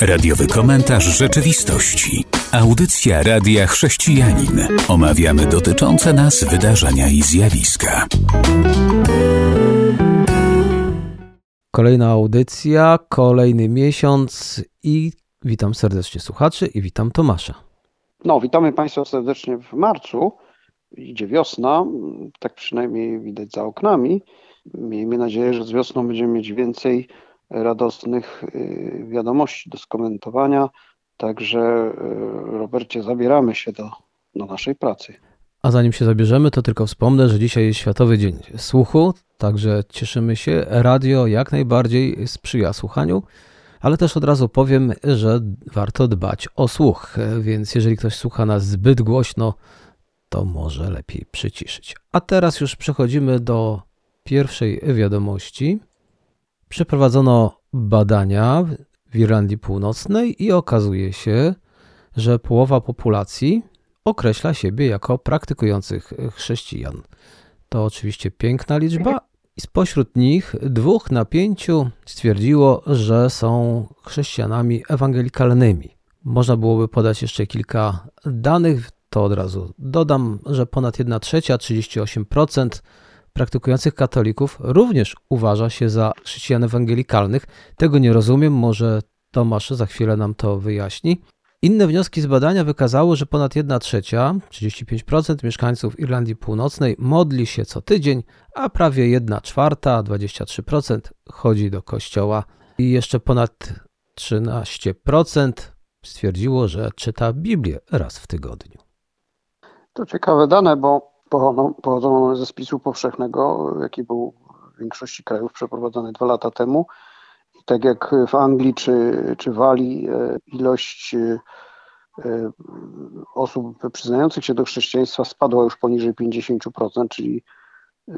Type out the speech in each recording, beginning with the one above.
Radiowy komentarz rzeczywistości. Audycja Radia Chrześcijanin. Omawiamy dotyczące nas wydarzenia i zjawiska. Kolejna audycja, kolejny miesiąc i witam serdecznie słuchaczy i witam Tomasza. No, witamy Państwa serdecznie w marcu. Idzie wiosna, tak przynajmniej widać za oknami. Miejmy nadzieję, że z wiosną będziemy mieć więcej radosnych y, wiadomości do skomentowania. Także, y, Robercie, zabieramy się do, do naszej pracy. A zanim się zabierzemy, to tylko wspomnę, że dzisiaj jest Światowy Dzień Słuchu, także cieszymy się. Radio jak najbardziej sprzyja słuchaniu, ale też od razu powiem, że warto dbać o słuch, więc jeżeli ktoś słucha nas zbyt głośno, to może lepiej przyciszyć. A teraz już przechodzimy do pierwszej wiadomości. Przeprowadzono badania w Irlandii Północnej i okazuje się, że połowa populacji określa siebie jako praktykujących chrześcijan. To oczywiście piękna liczba i spośród nich dwóch na pięciu stwierdziło, że są chrześcijanami ewangelikalnymi. Można byłoby podać jeszcze kilka danych, to od razu dodam, że ponad 1 trzecia, 38% praktykujących katolików również uważa się za chrześcijan ewangelikalnych. Tego nie rozumiem, może Tomasz za chwilę nam to wyjaśni. Inne wnioski z badania wykazały, że ponad 1 trzecia, 35% mieszkańców Irlandii Północnej modli się co tydzień, a prawie 1 czwarta, 23% chodzi do kościoła i jeszcze ponad 13% stwierdziło, że czyta Biblię raz w tygodniu. To ciekawe dane, bo pochodzą one ze spisu powszechnego, jaki był w większości krajów przeprowadzony dwa lata temu. I tak jak w Anglii czy, czy Walii e, ilość e, osób przyznających się do chrześcijaństwa spadła już poniżej 50%, czyli e,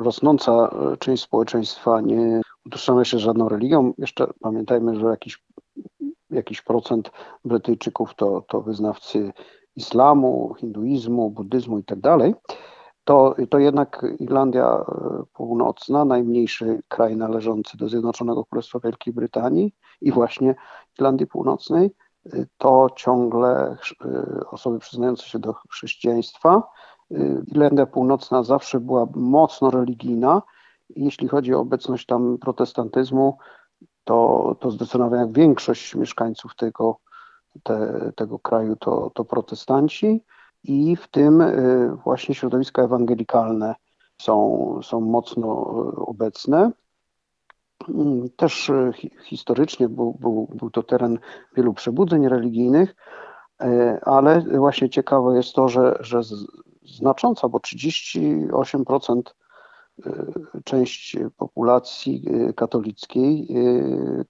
rosnąca część społeczeństwa nie utożsamia się z żadną religią. Jeszcze pamiętajmy, że jakiś, jakiś procent Brytyjczyków to, to wyznawcy islamu, hinduizmu, buddyzmu i tak to, to jednak Irlandia e, Północna, najmniejszy kraj należący do Zjednoczonego Królestwa Wielkiej Brytanii i właśnie Irlandii Północnej, e, to ciągle e, osoby przyznające się do chrześcijaństwa. Irlandia Północna zawsze była mocno religijna. Jeśli chodzi o obecność tam protestantyzmu, to, to zdecydowanie większość mieszkańców tego te, tego kraju to, to protestanci i w tym y, właśnie środowiska ewangelikalne są, są mocno y, obecne. Mm, też y, historycznie był, był, był to teren wielu przebudzeń religijnych, ale właśnie ciekawe jest to, że, że znacząca, bo 38% część populacji katolickiej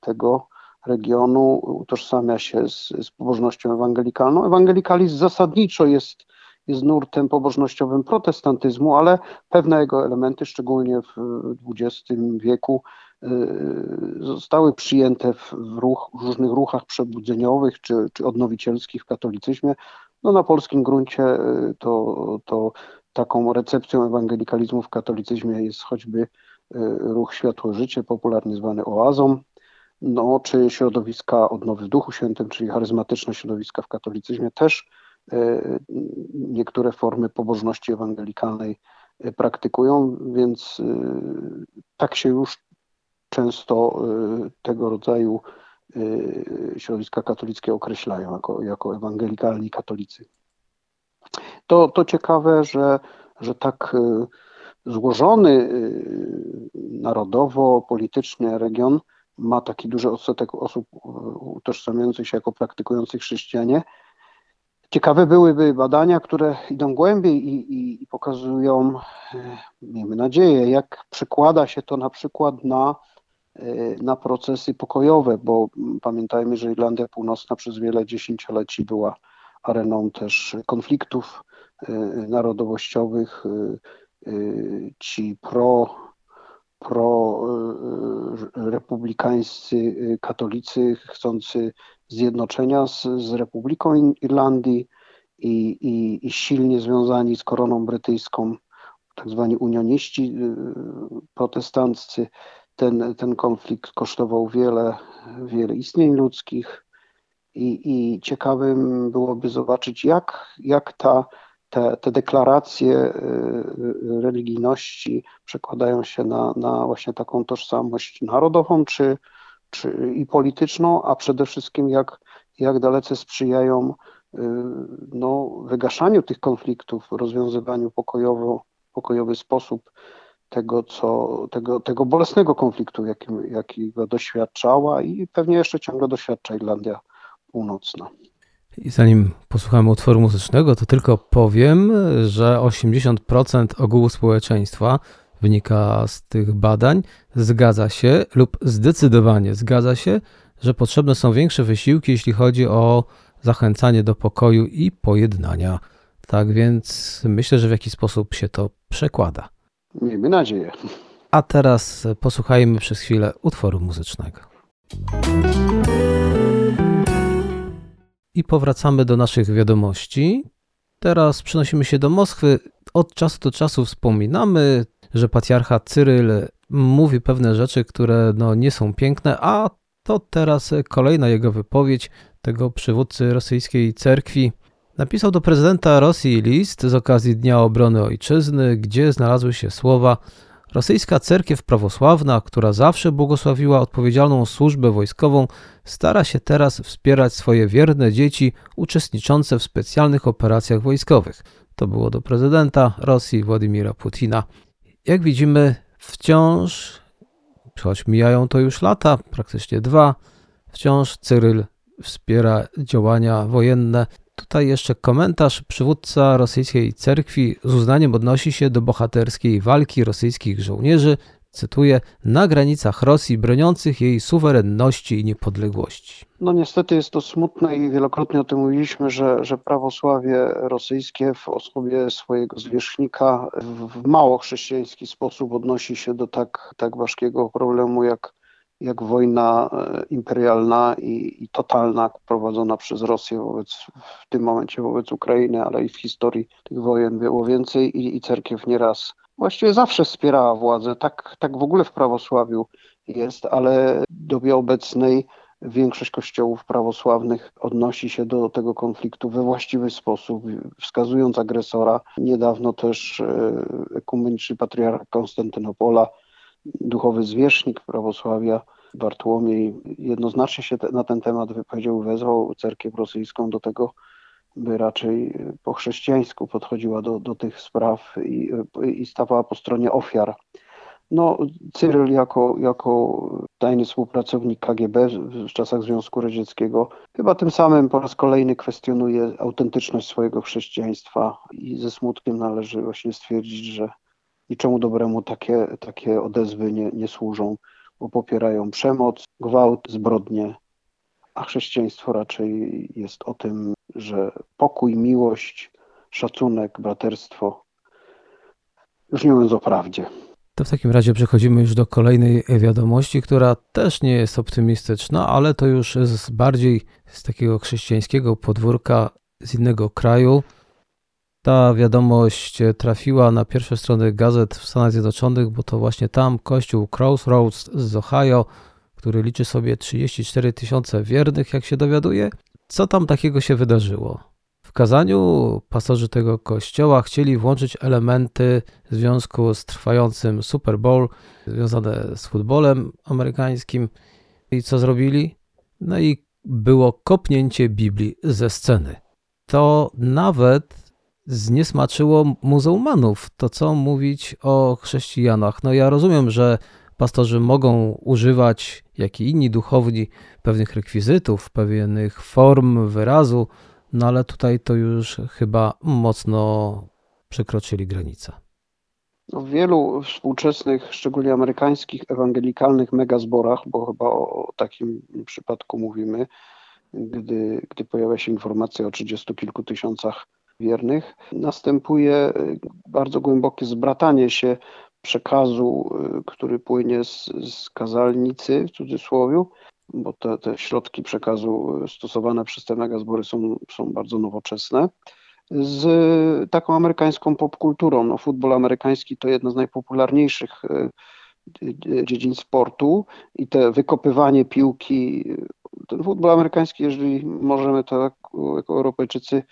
tego regionu utożsamia się z, z pobożnością ewangelikalną. Ewangelikalizm zasadniczo jest, jest nurtem pobożnościowym protestantyzmu, ale pewne jego elementy, szczególnie w XX wieku, y, zostały przyjęte w, ruch, w różnych ruchach przebudzeniowych czy, czy odnowicielskich w katolicyzmie. No, na polskim gruncie y, to, to taką recepcją ewangelikalizmu w katolicyzmie jest choćby y, ruch Światło Życie, popularnie zwany oazą, no, czy środowiska odnowy w Duchu Świętym, czyli charyzmatyczne środowiska w katolicyzmie też e, niektóre formy pobożności ewangelikalnej e, praktykują, więc e, tak się już często tego rodzaju środowiska katolickie określają jako, jako ewangelikalni katolicy. To, to ciekawe, że, że tak złożony narodowo, politycznie region ma taki duży odsetek osób e, utożsamiających się jako praktykujących chrześcijanie. Ciekawe byłyby badania, które idą głębiej i, i, i pokazują, e, miejmy nadzieję, jak przekłada się to na przykład na, e, na procesy pokojowe, bo pamiętajmy, że Irlandia Północna przez wiele dziesięcioleci była areną też konfliktów narodowościowych. Ci pro prorepublikańscy y, katolicy chcący zjednoczenia z, z Republiką Irlandii i, i, i silnie związani z koroną brytyjską, tak zwani unioniści protestanccy, ten, ten konflikt kosztował wiele, wiele istnień ludzkich i, i ciekawym byłoby zobaczyć, jak, jak ta, te, te deklaracje y, y, religijności przekładają się na, na właśnie taką tożsamość narodową czy, czy i polityczną, a przede wszystkim jak, jak dalece sprzyjają y, no, wygaszaniu tych konfliktów, rozwiązywaniu pokojowo, pokojowy sposób tego, co, tego, tego bolesnego konfliktu, jakim, jakiego doświadczała i pewnie jeszcze ciągle doświadcza Irlandia Północna. I zanim posłuchamy utworu muzycznego, to tylko powiem, że 80% ogółu społeczeństwa wynika z tych badań, zgadza się lub zdecydowanie zgadza się, że potrzebne są większe wysiłki, jeśli chodzi o zachęcanie do pokoju i pojednania. Tak więc myślę, że w jakiś sposób się to przekłada. Miejmy nadzieję. A teraz posłuchajmy przez chwilę utworu muzycznego. I powracamy do naszych wiadomości. Teraz przenosimy się do Moskwy. Od czasu do czasu wspominamy, że patriarcha Cyryl mówi pewne rzeczy, które no, nie są piękne, a to teraz kolejna jego wypowiedź tego przywódcy rosyjskiej cerkwi. Napisał do prezydenta Rosji list z okazji Dnia Obrony Ojczyzny, gdzie znalazły się słowa Rosyjska cerkiew prawosławna, która zawsze błogosławiła odpowiedzialną służbę wojskową, stara się teraz wspierać swoje wierne dzieci uczestniczące w specjalnych operacjach wojskowych. To było do prezydenta Rosji Władimira Putina. Jak widzimy, wciąż, choć mijają to już lata, praktycznie dwa, wciąż Cyryl wspiera działania wojenne Tutaj jeszcze komentarz. Przywódca rosyjskiej cerkwi z uznaniem odnosi się do bohaterskiej walki rosyjskich żołnierzy, cytuję, na granicach Rosji broniących jej suwerenności i niepodległości. No niestety jest to smutne i wielokrotnie o tym mówiliśmy, że, że prawosławie rosyjskie w osobie swojego zwierzchnika w mało chrześcijański sposób odnosi się do tak, tak ważkiego problemu jak jak wojna e, imperialna i, i, totalna prowadzona przez Rosję wobec, w tym momencie wobec Ukrainy, ale i w historii tych wojen było więcej i, i cerkiew nieraz właściwie zawsze wspierała władzę. Tak, tak w ogóle w prawosławiu jest, ale w dobie obecnej większość kościołów prawosławnych odnosi się do tego konfliktu we właściwy sposób, wskazując agresora. Niedawno też e, ekumeniczny patriarcha Konstantynopola duchowy zwierzchnik prawosławia Bartłomiej jednoznacznie się te, na ten temat wypowiedział, wezwał cerkiew rosyjską do tego, by raczej po chrześcijańsku podchodziła do, do tych spraw i, i stawała po stronie ofiar. No, Cyryl jako, jako tajny współpracownik KGB w czasach Związku Radzieckiego chyba tym samym po raz kolejny kwestionuje autentyczność swojego chrześcijaństwa i ze smutkiem należy właśnie stwierdzić, że niczemu dobremu takie, takie odezwy nie, nie służą, bo popierają przemoc, gwałt, zbrodnie, a chrześcijaństwo raczej jest o tym, że pokój, miłość, szacunek, braterstwo, już nie mówiąc o prawdzie. To w takim razie przechodzimy już do kolejnej wiadomości, która też nie jest optymistyczna, ale to już z bardziej z takiego chrześcijańskiego podwórka z innego kraju. Ta wiadomość trafiła na pierwsze strony gazet w Stanach Zjednoczonych, bo to właśnie tam kościół Crossroads z Ohio, który liczy sobie 34 tysiące wiernych, jak się dowiaduje. Co tam takiego się wydarzyło? W kazaniu pastorzy tego kościoła chcieli włączyć elementy w związku z trwającym Super Bowl, związane z futbolem amerykańskim. I co zrobili? No i było kopnięcie Biblii ze sceny. To nawet zniesmaczyło muzułmanów. To co mówić o chrześcijanach? No ja rozumiem, że pastorzy mogą używać, jak i inni duchowni, pewnych rekwizytów, pewnych form wyrazu, no ale tutaj to już chyba mocno przekroczyli granicę. No w wielu współczesnych, szczególnie amerykańskich, ewangelikalnych megazborach, bo chyba o takim przypadku mówimy, gdy, gdy pojawia się informacja o trzydziestu kilku tysiącach wiernych, następuje e, bardzo głębokie zbratanie się przekazu, e, który płynie z, z kazalnicy, w cudzysłowie, bo te, te środki przekazu stosowane przez te megazbory są, są bardzo nowoczesne, z taką amerykańską popkulturą. No, futbol amerykański to jedna z najpopularniejszych e, dziedzin sportu i te wykopywanie piłki, ten futbol amerykański, jeżeli możemy to jako Europejczycy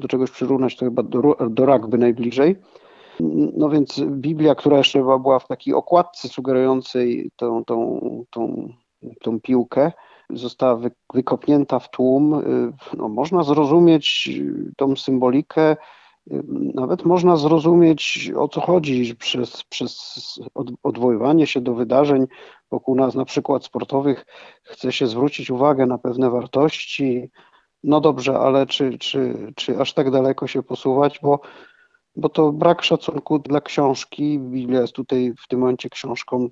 do czegoś przyrównać, to chyba do, do rugby najbliżej. No więc Biblia, która jeszcze była w takiej okładce sugerującej tą, tą, tą, tą piłkę, została wykopnięta w tłum. No, można zrozumieć tą symbolikę, nawet można zrozumieć o co chodzi przez, przez odwoływanie się do wydarzeń wokół nas, na przykład sportowych, chce się zwrócić uwagę na pewne wartości. No dobrze, ale czy, czy, czy aż tak daleko się posuwać, bo, bo to brak szacunku dla książki. Biblia jest tutaj w tym momencie książką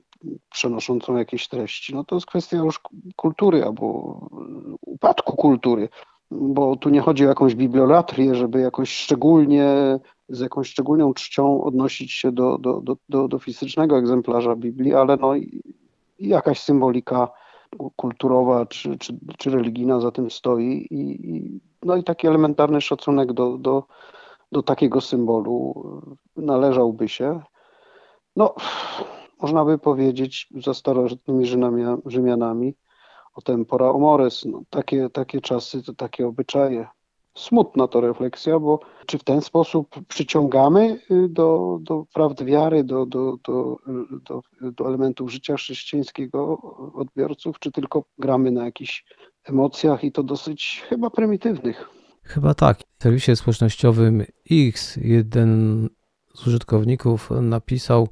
przenoszącą jakieś treści. No to jest kwestia już kultury albo upadku kultury bo tu nie chodzi o jakąś bibliolatrię, żeby jakoś szczególnie, z jakąś szczególną czcią odnosić się do, do, do, do, do fizycznego egzemplarza Biblii, ale no jakaś symbolika kulturowa czy, czy, czy religijna za tym stoi i, i, no i taki elementarny szacunek do, do, do takiego symbolu należałby się. No, można by powiedzieć za starożytnymi Rzymianami, o tempora omores. No, takie, takie czasy to takie obyczaje. Smutna to refleksja, bo czy w ten sposób przyciągamy y, do, do prawdy wiary, do, do, do, do, do elementów życia chrześcijańskiego odbiorców, czy tylko gramy na jakichś emocjach i to dosyć chyba prymitywnych? Chyba tak. W serwisie społecznościowym X jeden z użytkowników napisał,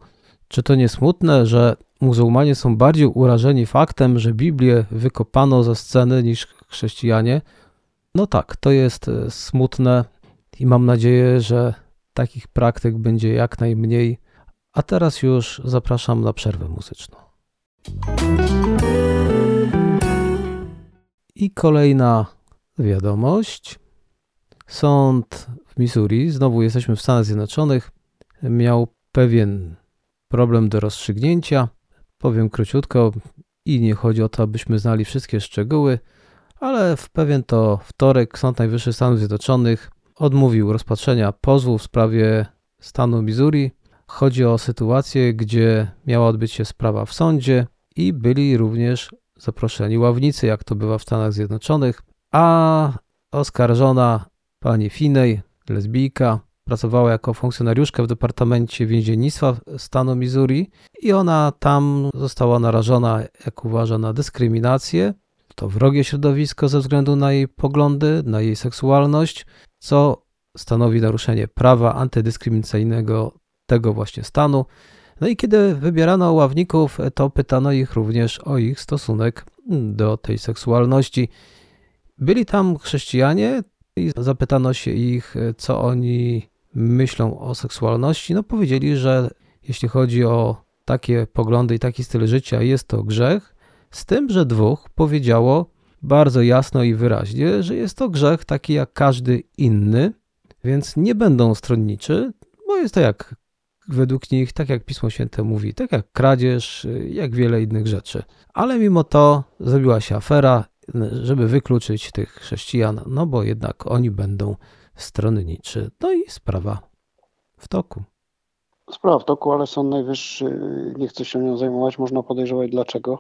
czy to nie smutne, że muzułmanie są bardziej urażeni faktem, że Biblię wykopano ze sceny niż chrześcijanie? No tak, to jest e, smutne i mam nadzieję, że takich praktyk będzie jak najmniej. A teraz już zapraszam na przerwę muzyczną. I kolejna wiadomość. Sąd w Missouri, znowu jesteśmy w Stanach Zjednoczonych, miał pewien problem do rozstrzygnięcia. Powiem króciutko i nie chodzi o to, abyśmy znali wszystkie szczegóły, ale w pewien to wtorek Sąd Najwyższy Stanów Zjednoczonych odmówił rozpatrzenia pozwu w sprawie stanu Missouri. Chodzi o sytuację, gdzie miała odbyć się sprawa w sądzie i byli również zaproszeni ławnicy, jak to bywa w Stanach Zjednoczonych, a oskarżona pani Finney, lesbijka, pracowała jako funkcjonariuszka w Departamencie Więziennictwa stanu Missouri i ona tam została narażona, jak uważa, na dyskryminację. To wrogie środowisko ze względu na jej poglądy, na jej seksualność, co stanowi naruszenie prawa antydyskryminacyjnego tego właśnie stanu. No i kiedy wybierano ławników, to pytano ich również o ich stosunek do tej seksualności. Byli tam chrześcijanie i zapytano się ich, co oni myślą o seksualności, no powiedzieli, że jeśli chodzi o takie poglądy i taki styl życia, jest to grzech, z tym, że dwóch powiedziało bardzo jasno i wyraźnie, że jest to grzech taki jak każdy inny, więc nie będą stronniczy, bo jest to jak według nich, tak jak Pismo Święte mówi, tak jak kradzież, jak wiele innych rzeczy. Ale mimo to zrobiła się afera, żeby wykluczyć tych chrześcijan, no bo jednak oni będą stronniczy. No i sprawa w toku. Sprawa w toku, ale Sąd Najwyższy nie chce się nią zajmować. Można podejrzewać dlaczego.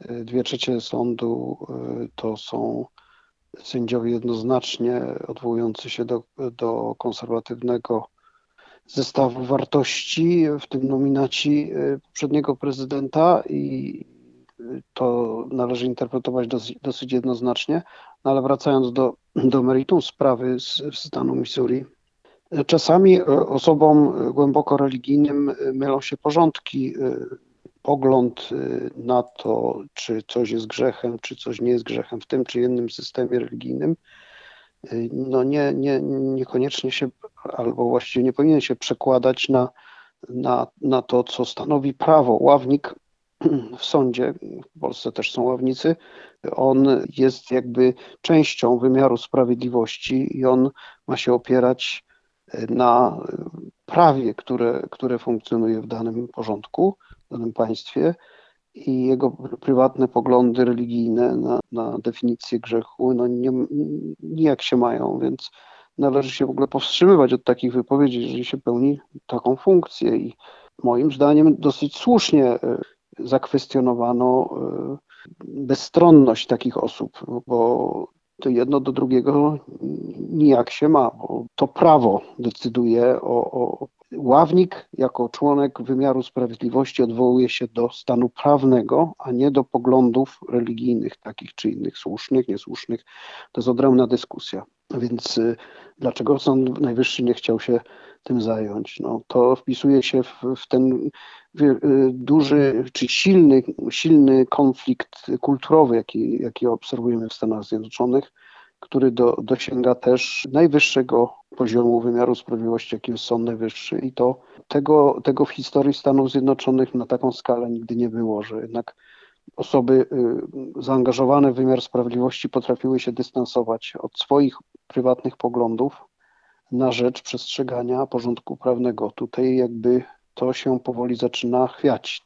Dwie trzecie sądu y, to są sędziowie jednoznacznie odwołujący się do, do konserwatywnego zestawu wartości, w tym nominaci y, poprzedniego prezydenta i to należy interpretować dosyć, dosyć jednoznacznie. No ale wracając do, do meritum sprawy z, stanu Missouri, czasami osobom głęboko religijnym mylą się porządki. Pogląd na to, czy coś jest grzechem, czy coś nie jest grzechem w tym czy innym systemie religijnym, no nie, nie, niekoniecznie się, albo właściwie nie powinien się przekładać na, na, na to, co stanowi prawo. Ławnik w sądzie, w Polsce też są ławnicy, on jest jakby częścią wymiaru sprawiedliwości i on ma się opierać na prawie, które, które funkcjonuje w danym porządku, w danym państwie i jego prywatne poglądy religijne na, na definicję grzechu no nie, nijak się mają, więc należy się w ogóle powstrzymywać od takich wypowiedzi, jeżeli się pełni taką funkcję. I moim zdaniem dosyć słusznie zakwestionowano bezstronność takich osób, bo to jedno do drugiego nijak się ma, bo to prawo decyduje o, o ławnik jako członek wymiaru sprawiedliwości odwołuje się do stanu prawnego, a nie do poglądów religijnych, takich czy innych, słusznych, niesłusznych. To jest odrębna dyskusja. Więc y, dlaczego Sąd Najwyższy nie chciał się tym zająć? No, to wpisuje się w, w ten y, duży czy silny, silny konflikt kulturowy, jaki, jaki obserwujemy w Stanach Zjednoczonych, który do, dosięga też najwyższego poziomu wymiaru sprawiedliwości, jaki jest Sąd Najwyższy. I to tego, tego w historii Stanów Zjednoczonych na taką skalę nigdy nie było, że jednak osoby y, zaangażowane w wymiar sprawiedliwości potrafiły się dystansować od swoich prywatnych poglądów na rzecz przestrzegania porządku prawnego. Tutaj jakby to się powoli zaczyna chwiać.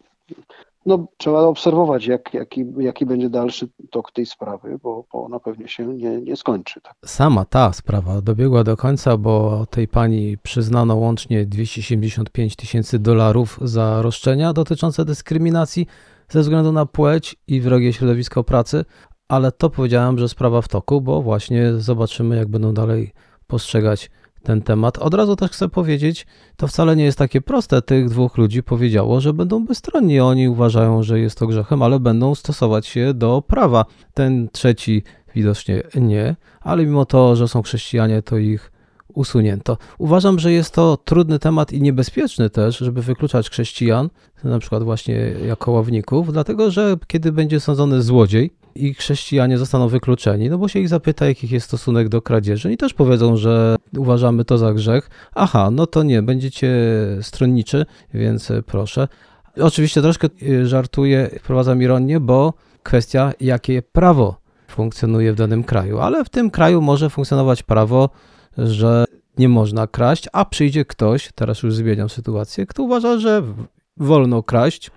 No, trzeba obserwować, jak, jaki, jaki będzie dalszy tok tej sprawy, bo, bo ona pewnie się nie, nie skończy. Tak. Sama ta sprawa dobiegła do końca, bo tej pani przyznano łącznie 275 tysięcy dolarów za roszczenia dotyczące dyskryminacji ze względu na płeć i wrogie środowisko pracy, ale to powiedziałem, że sprawa w toku, bo właśnie zobaczymy, jak będą dalej postrzegać ten temat. Od razu też chcę powiedzieć, to wcale nie jest takie proste. Tych dwóch ludzi powiedziało, że będą bezstronni. Oni uważają, że jest to grzechem, ale będą stosować się do prawa. Ten trzeci widocznie nie, ale mimo to, że są chrześcijanie, to ich usunięto. Uważam, że jest to trudny temat i niebezpieczny też, żeby wykluczać chrześcijan, na przykład właśnie jako ławników, dlatego że kiedy będzie sądzony złodziej, i chrześcijanie zostaną wykluczeni, no bo się ich zapyta, jaki jest stosunek do kradzieży i też powiedzą, że uważamy to za grzech. Aha, no to nie, będziecie stronniczy, więc proszę. Oczywiście troszkę y, żartuję, wprowadzam ironię, bo kwestia, jakie prawo funkcjonuje w danym kraju, ale w tym kraju może funkcjonować prawo, że nie można kraść, a przyjdzie ktoś, teraz już zmieniam sytuację, kto uważa, że wolno kraść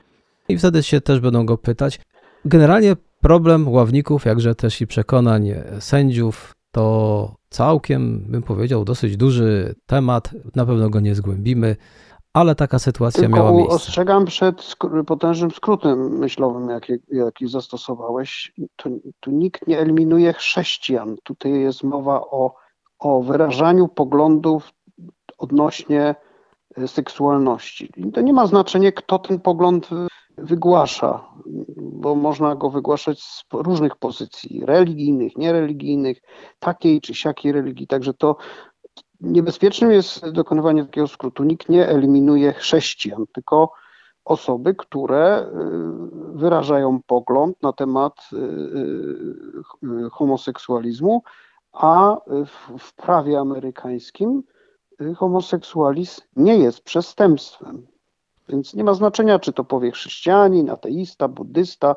i wtedy się też będą go pytać. Generalnie Problem ławników, jakże też i przekonań sędziów, to całkiem, bym powiedział, dosyć duży temat. Na pewno go nie zgłębimy, ale taka sytuacja Tylko miała miejsce. Ostrzegam przed potężnym skrótem myślowym, jaki, jaki zastosowałeś. Tu, tu nikt nie eliminuje chrześcijan. Tutaj jest mowa o, o wyrażaniu poglądów odnośnie seksualności. I to nie ma znaczenia, kto ten pogląd wygłasza, bo można go wygłaszać z różnych pozycji religijnych, niereligijnych, takiej czy siakiej religii. Także to niebezpiecznym jest dokonywanie takiego skrótu. Nikt nie eliminuje chrześcijan, tylko osoby, które y, wyrażają pogląd na temat y, y, homoseksualizmu, a w prawie amerykańskim homoseksualizm nie jest przestępstwem. Więc nie ma znaczenia, czy to powie chrześcijanin, ateista, buddysta,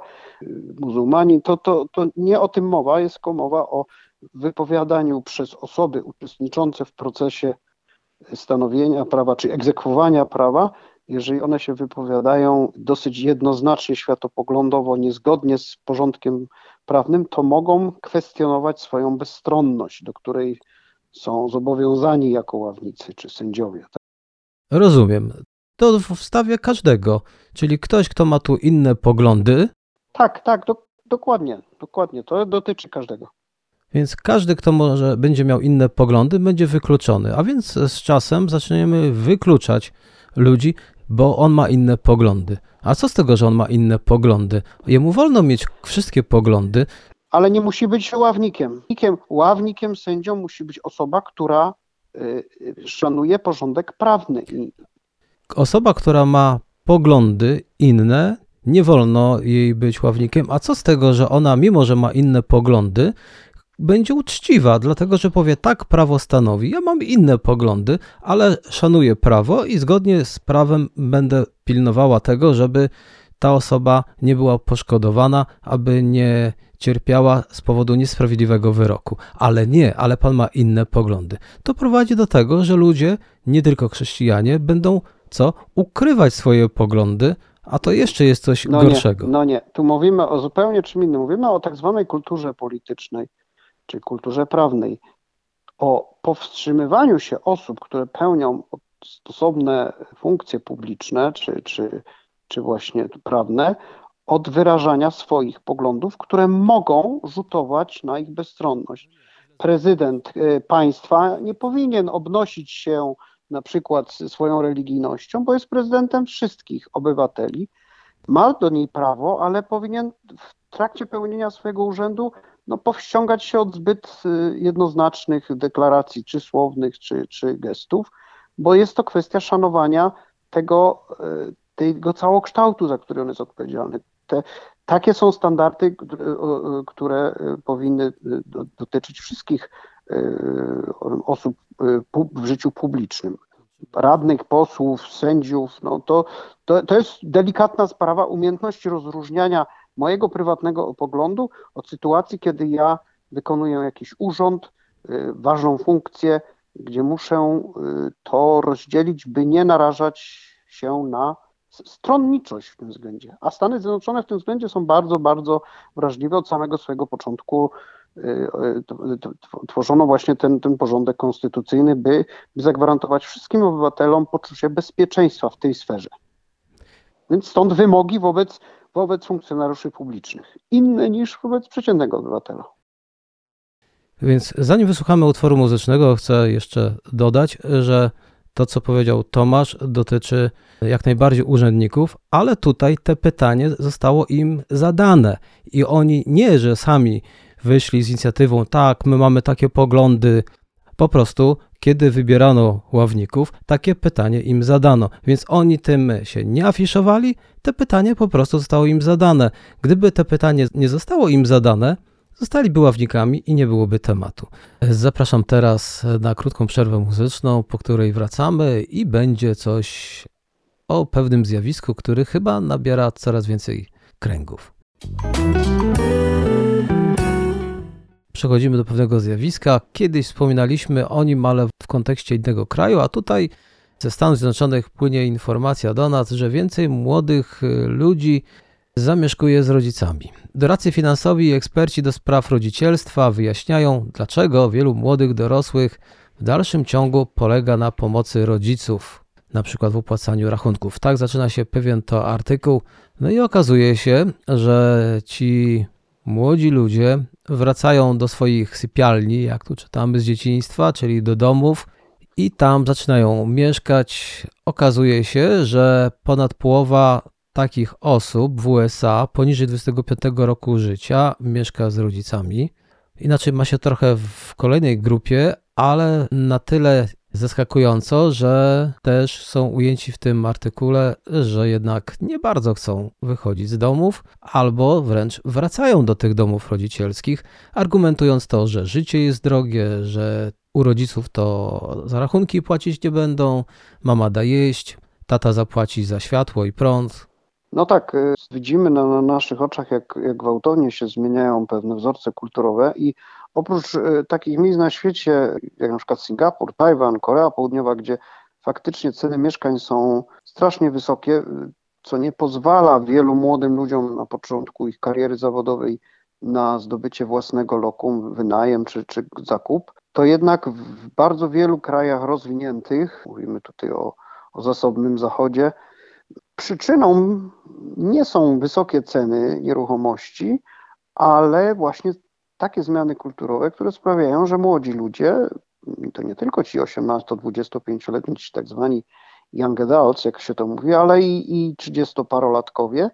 muzułmanin. To, to, to nie o tym mowa, jest tylko mowa o wypowiadaniu przez osoby uczestniczące w procesie stanowienia prawa czy egzekwowania prawa, jeżeli one się wypowiadają dosyć jednoznacznie, światopoglądowo, niezgodnie z porządkiem prawnym, to mogą kwestionować swoją bezstronność, do której są zobowiązani jako ławnicy czy sędziowie. Rozumiem to wstawia każdego. Czyli ktoś, kto ma tu inne poglądy. Tak, tak, do, dokładnie, dokładnie. To dotyczy każdego. Więc każdy, kto może będzie miał inne poglądy, będzie wykluczony. A więc z czasem zaczniemy wykluczać ludzi, bo on ma inne poglądy. A co z tego, że on ma inne poglądy? Jemu wolno mieć wszystkie poglądy. Ale nie musi być ławnikiem. Ławnikiem, sędzią musi być osoba, która y, szanuje porządek prawny. Osoba, która ma poglądy inne, nie wolno jej być ławnikiem. A co z tego, że ona, mimo że ma inne poglądy, będzie uczciwa, dlatego że powie tak, prawo stanowi. Ja mam inne poglądy, ale szanuję prawo i zgodnie z prawem będę pilnowała tego, żeby ta osoba nie była poszkodowana, aby nie cierpiała z powodu niesprawiedliwego wyroku. Ale nie, ale pan ma inne poglądy. To prowadzi do tego, że ludzie, nie tylko chrześcijanie, będą co? Ukrywać swoje poglądy, a to jeszcze jest coś no gorszego. Nie, no nie, tu mówimy o zupełnie czym innym. Mówimy o tak zwanej kulturze politycznej, czy kulturze prawnej, o powstrzymywaniu się osób, które pełnią stosowne funkcje publiczne, czy, czy czy właśnie prawne od wyrażania swoich poglądów, które mogą rzutować na ich bezstronność. Prezydent y, państwa nie powinien obnosić się na przykład swoją religijnością, bo jest prezydentem wszystkich obywateli. Ma do niej prawo, ale powinien w trakcie pełnienia swojego urzędu no, powściągać się od zbyt y, jednoznacznych deklaracji, czy słownych, czy, czy gestów, bo jest to kwestia szanowania tego, y, tego całokształtu, za który on jest odpowiedzialny. Te, takie są standardy, które powinny dotyczyć wszystkich osób w życiu publicznym. Radnych, posłów, sędziów, no to, to, to jest delikatna sprawa umiejętności rozróżniania mojego prywatnego poglądu od sytuacji, kiedy ja wykonuję jakiś urząd, ważną funkcję, gdzie muszę to rozdzielić, by nie narażać się na stronniczość w tym względzie. A Stany Zjednoczone w tym względzie są bardzo, bardzo wrażliwe od samego swojego początku. Y, tworzono właśnie ten, ten porządek konstytucyjny, by, by zagwarantować wszystkim obywatelom poczucie bezpieczeństwa w tej sferze. Więc stąd wymogi wobec, wobec funkcjonariuszy publicznych, inne niż wobec przeciętnego obywatela. Więc zanim wysłuchamy utworu muzycznego, chcę jeszcze dodać, że to, co powiedział Tomasz, dotyczy jak najbardziej urzędników, ale tutaj te pytanie zostało im zadane i oni nie, że sami wyszli z inicjatywą, tak, my mamy takie poglądy, po prostu, kiedy wybierano ławników, takie pytanie im zadano, więc oni tym się nie afiszowali, te pytanie po prostu zostało im zadane. Gdyby te pytanie nie zostało im zadane, zostaliby ławnikami i nie byłoby tematu. Zapraszam teraz na krótką przerwę muzyczną, po której wracamy i będzie coś o pewnym zjawisku, który chyba nabiera coraz więcej kręgów. Przechodzimy do pewnego zjawiska. Kiedyś wspominaliśmy o nim, ale w kontekście innego kraju, a tutaj ze Stanów Zjednoczonych płynie informacja do nas, że więcej młodych ludzi zamieszkuje z rodzicami. Doradcy finansowi i eksperci do spraw rodzicielstwa wyjaśniają, dlaczego wielu młodych dorosłych w dalszym ciągu polega na pomocy rodziców, na przykład w opłacaniu rachunków. Tak zaczyna się pewien to artykuł. No i okazuje się, że ci młodzi ludzie wracają do swoich sypialni, jak tu czytamy z dzieciństwa, czyli do domów i tam zaczynają mieszkać. Okazuje się, że ponad połowa takich osób w USA poniżej 25 roku życia mieszka z rodzicami. Inaczej ma się trochę w kolejnej grupie, ale na tyle zaskakująco, że też są ujęci w tym artykule, że jednak nie bardzo chcą wychodzić z domów, albo wręcz wracają do tych domów rodzicielskich, argumentując to, że życie jest drogie, że u rodziców to za rachunki płacić nie będą, mama da jeść, tata zapłaci za światło i prąd, no tak, y, widzimy na, na naszych oczach, jak, jak gwałtownie się zmieniają pewne wzorce kulturowe i oprócz y, takich miejsc na świecie, jak na przykład Singapur, Tajwan, Korea Południowa, gdzie faktycznie ceny mieszkań są strasznie wysokie, y, co nie pozwala wielu młodym ludziom na początku ich kariery zawodowej na zdobycie własnego lokum, wynajem czy, czy zakup, to jednak w bardzo wielu krajach rozwiniętych, mówimy tutaj o, o zasobnym zachodzie, Przyczyną nie są wysokie ceny nieruchomości, ale właśnie takie zmiany kulturowe, które sprawiają, że młodzi ludzie, to nie tylko ci 18-25-letni, ci tak zwani young adults, jak się to mówi, ale i, i 30-parolatkowie,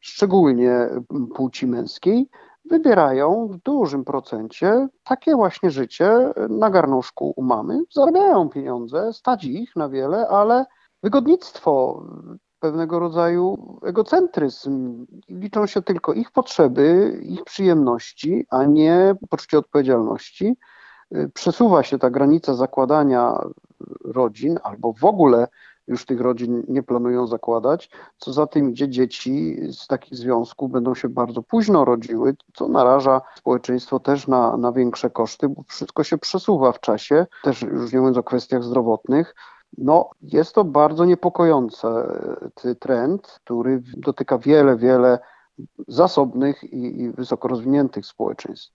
szczególnie płci męskiej, wybierają w dużym procencie takie właśnie życie na garnuszku u mamy, zarabiają pieniądze, stać ich na wiele, ale wygodnictwo, pewnego rodzaju egocentryzm. Liczą się tylko ich potrzeby, ich przyjemności, a nie poczucie odpowiedzialności. Przesuwa się ta granica zakładania rodzin, albo w ogóle już tych rodzin nie planują zakładać. Co za tym idzie, dzieci z takich związków będą się bardzo późno rodziły, co naraża społeczeństwo też na, na większe koszty, bo wszystko się przesuwa w czasie, też już nie mówiąc o kwestiach zdrowotnych. No, jest to bardzo niepokojący trend, który dotyka wiele, wiele zasobnych i, i wysoko rozwiniętych społeczeństw.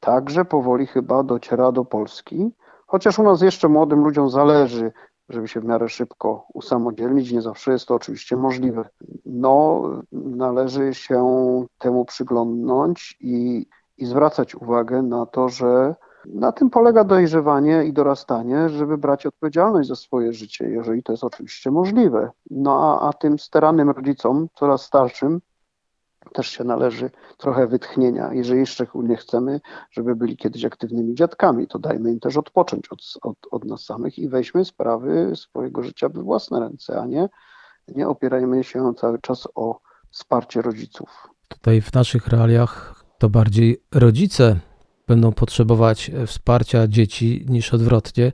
Także powoli chyba dociera do Polski, chociaż u nas jeszcze młodym ludziom zależy żeby się w miarę szybko usamodzielnić. Nie zawsze jest to oczywiście możliwe. No, należy się temu przyglądnąć i, i zwracać uwagę na to, że na tym polega dojrzewanie i dorastanie, żeby brać odpowiedzialność za swoje życie, jeżeli to jest oczywiście możliwe. No a, a tym steranym rodzicom, coraz starszym, też się należy trochę wytchnienia. Jeżeli szczególnie chcemy, żeby byli kiedyś aktywnymi dziadkami, to dajmy im też odpocząć od, od, od nas samych i weźmy sprawy swojego życia we własne ręce, a nie, nie opierajmy się cały czas o wsparcie rodziców. Tutaj w naszych realiach to bardziej rodzice będą potrzebować wsparcia dzieci niż odwrotnie,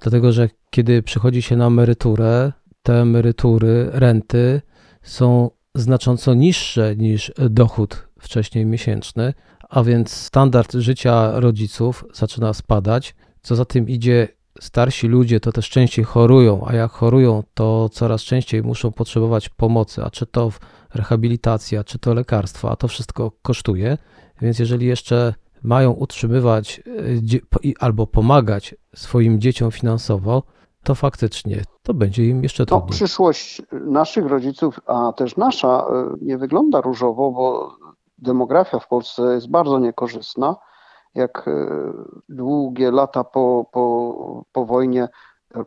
dlatego że kiedy przychodzi się na emeryturę, te emerytury, renty są znacząco niższe niż dochód wcześniej miesięczny, a więc standard życia rodziców zaczyna spadać. Co za tym idzie, starsi ludzie to też częściej chorują, a jak chorują, to coraz częściej muszą potrzebować pomocy, a czy to rehabilitacja, czy to lekarstwa, a to wszystko kosztuje. Więc jeżeli jeszcze mają utrzymywać e, albo pomagać swoim dzieciom finansowo, to faktycznie to będzie im jeszcze trudniej. No, przyszłość naszych rodziców, a też nasza, e, nie wygląda różowo, bo demografia w Polsce jest bardzo niekorzystna. Jak e, długie lata po, po, po wojnie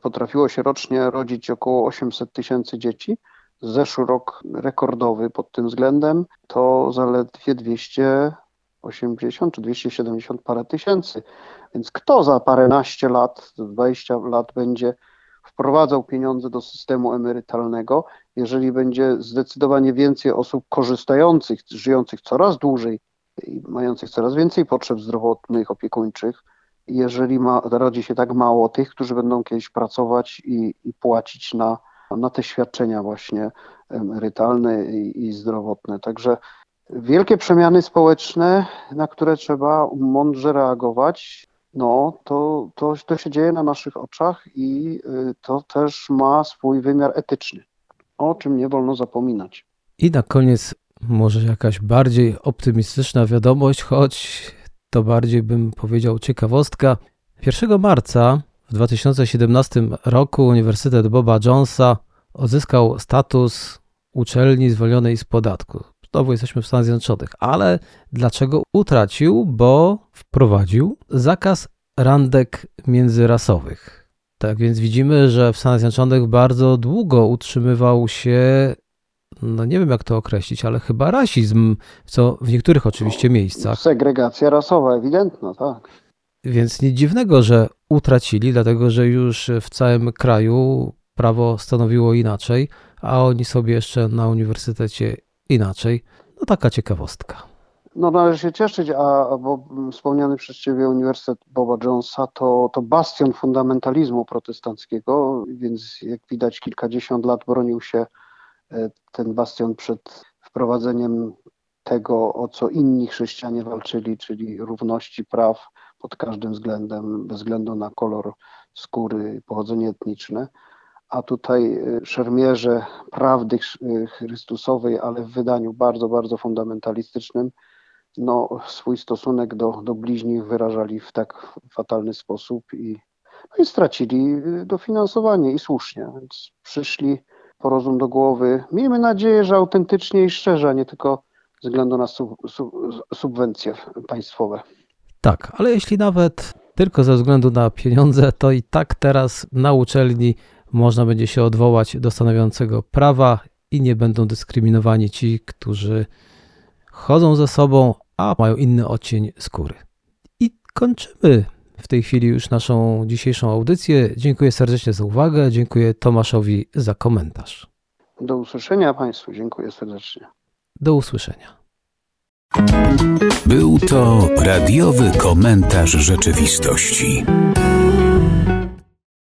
potrafiło się rocznie rodzić około 800 tysięcy dzieci, zeszły rok rekordowy pod tym względem to zaledwie 280 czy 270 parę tysięcy. Więc kto za paręnaście lat, 20 lat będzie wprowadzał pieniądze do systemu emerytalnego, jeżeli będzie zdecydowanie więcej osób korzystających, żyjących coraz dłużej i mających coraz więcej potrzeb zdrowotnych, opiekuńczych, jeżeli ma, rodzi się tak mało tych, którzy będą kiedyś pracować i, i płacić na, na te świadczenia właśnie emerytalne i, i zdrowotne. Także wielkie przemiany społeczne, na które trzeba mądrze reagować no to, to, to się dzieje na naszych oczach i y, to też ma swój wymiar etyczny, o czym nie wolno zapominać. I na koniec może jakaś bardziej optymistyczna wiadomość, choć to bardziej bym powiedział ciekawostka. 1 marca w 2017 roku Uniwersytet Boba Jonesa odzyskał status uczelni zwolnionej z podatku znowu jesteśmy w Stanach Zjednoczonych. Ale dlaczego utracił? Bo wprowadził zakaz randek międzyrasowych. Tak więc widzimy, że w Stanach Zjednoczonych bardzo długo utrzymywał się, no nie wiem jak to określić, ale chyba rasizm, co w niektórych oczywiście miejscach. Segregacja rasowa, ewidentna, tak. Więc nic dziwnego, że utracili, dlatego że już w całym kraju prawo stanowiło inaczej, a oni sobie jeszcze na uniwersytecie inaczej. No taka ciekawostka. No należy się cieszyć, a bo wspomniany przez Ciebie Uniwersytet Boba Jonesa to, to bastion fundamentalizmu protestanckiego, więc jak widać kilkadziesiąt lat bronił się e, ten bastion przed wprowadzeniem tego, o co inni chrześcijanie walczyli, czyli równości praw pod każdym względem, bez względu na kolor skóry, pochodzenie etniczne a tutaj y, szermierze prawdy y, Chrystusowej, ale w wydaniu bardzo, bardzo fundamentalistycznym, no, swój stosunek do, do bliźnich wyrażali w tak fatalny sposób i, no i stracili y, dofinansowanie i słusznie, więc przyszli po rozum do głowy. Miejmy nadzieję, że autentycznie i szczerze, a nie tylko ze względu na sub, sub, subwencje państwowe. Tak, ale jeśli nawet tylko ze względu na pieniądze, to i tak teraz na uczelni można będzie się odwołać do stanowiącego prawa i nie będą dyskryminowani ci, którzy chodzą ze sobą, a mają inny odcień skóry. I kończymy w tej chwili już naszą dzisiejszą audycję. Dziękuję serdecznie za uwagę, dziękuję Tomaszowi za komentarz. Do usłyszenia Państwu, dziękuję serdecznie. Do usłyszenia. Był to radiowy komentarz rzeczywistości.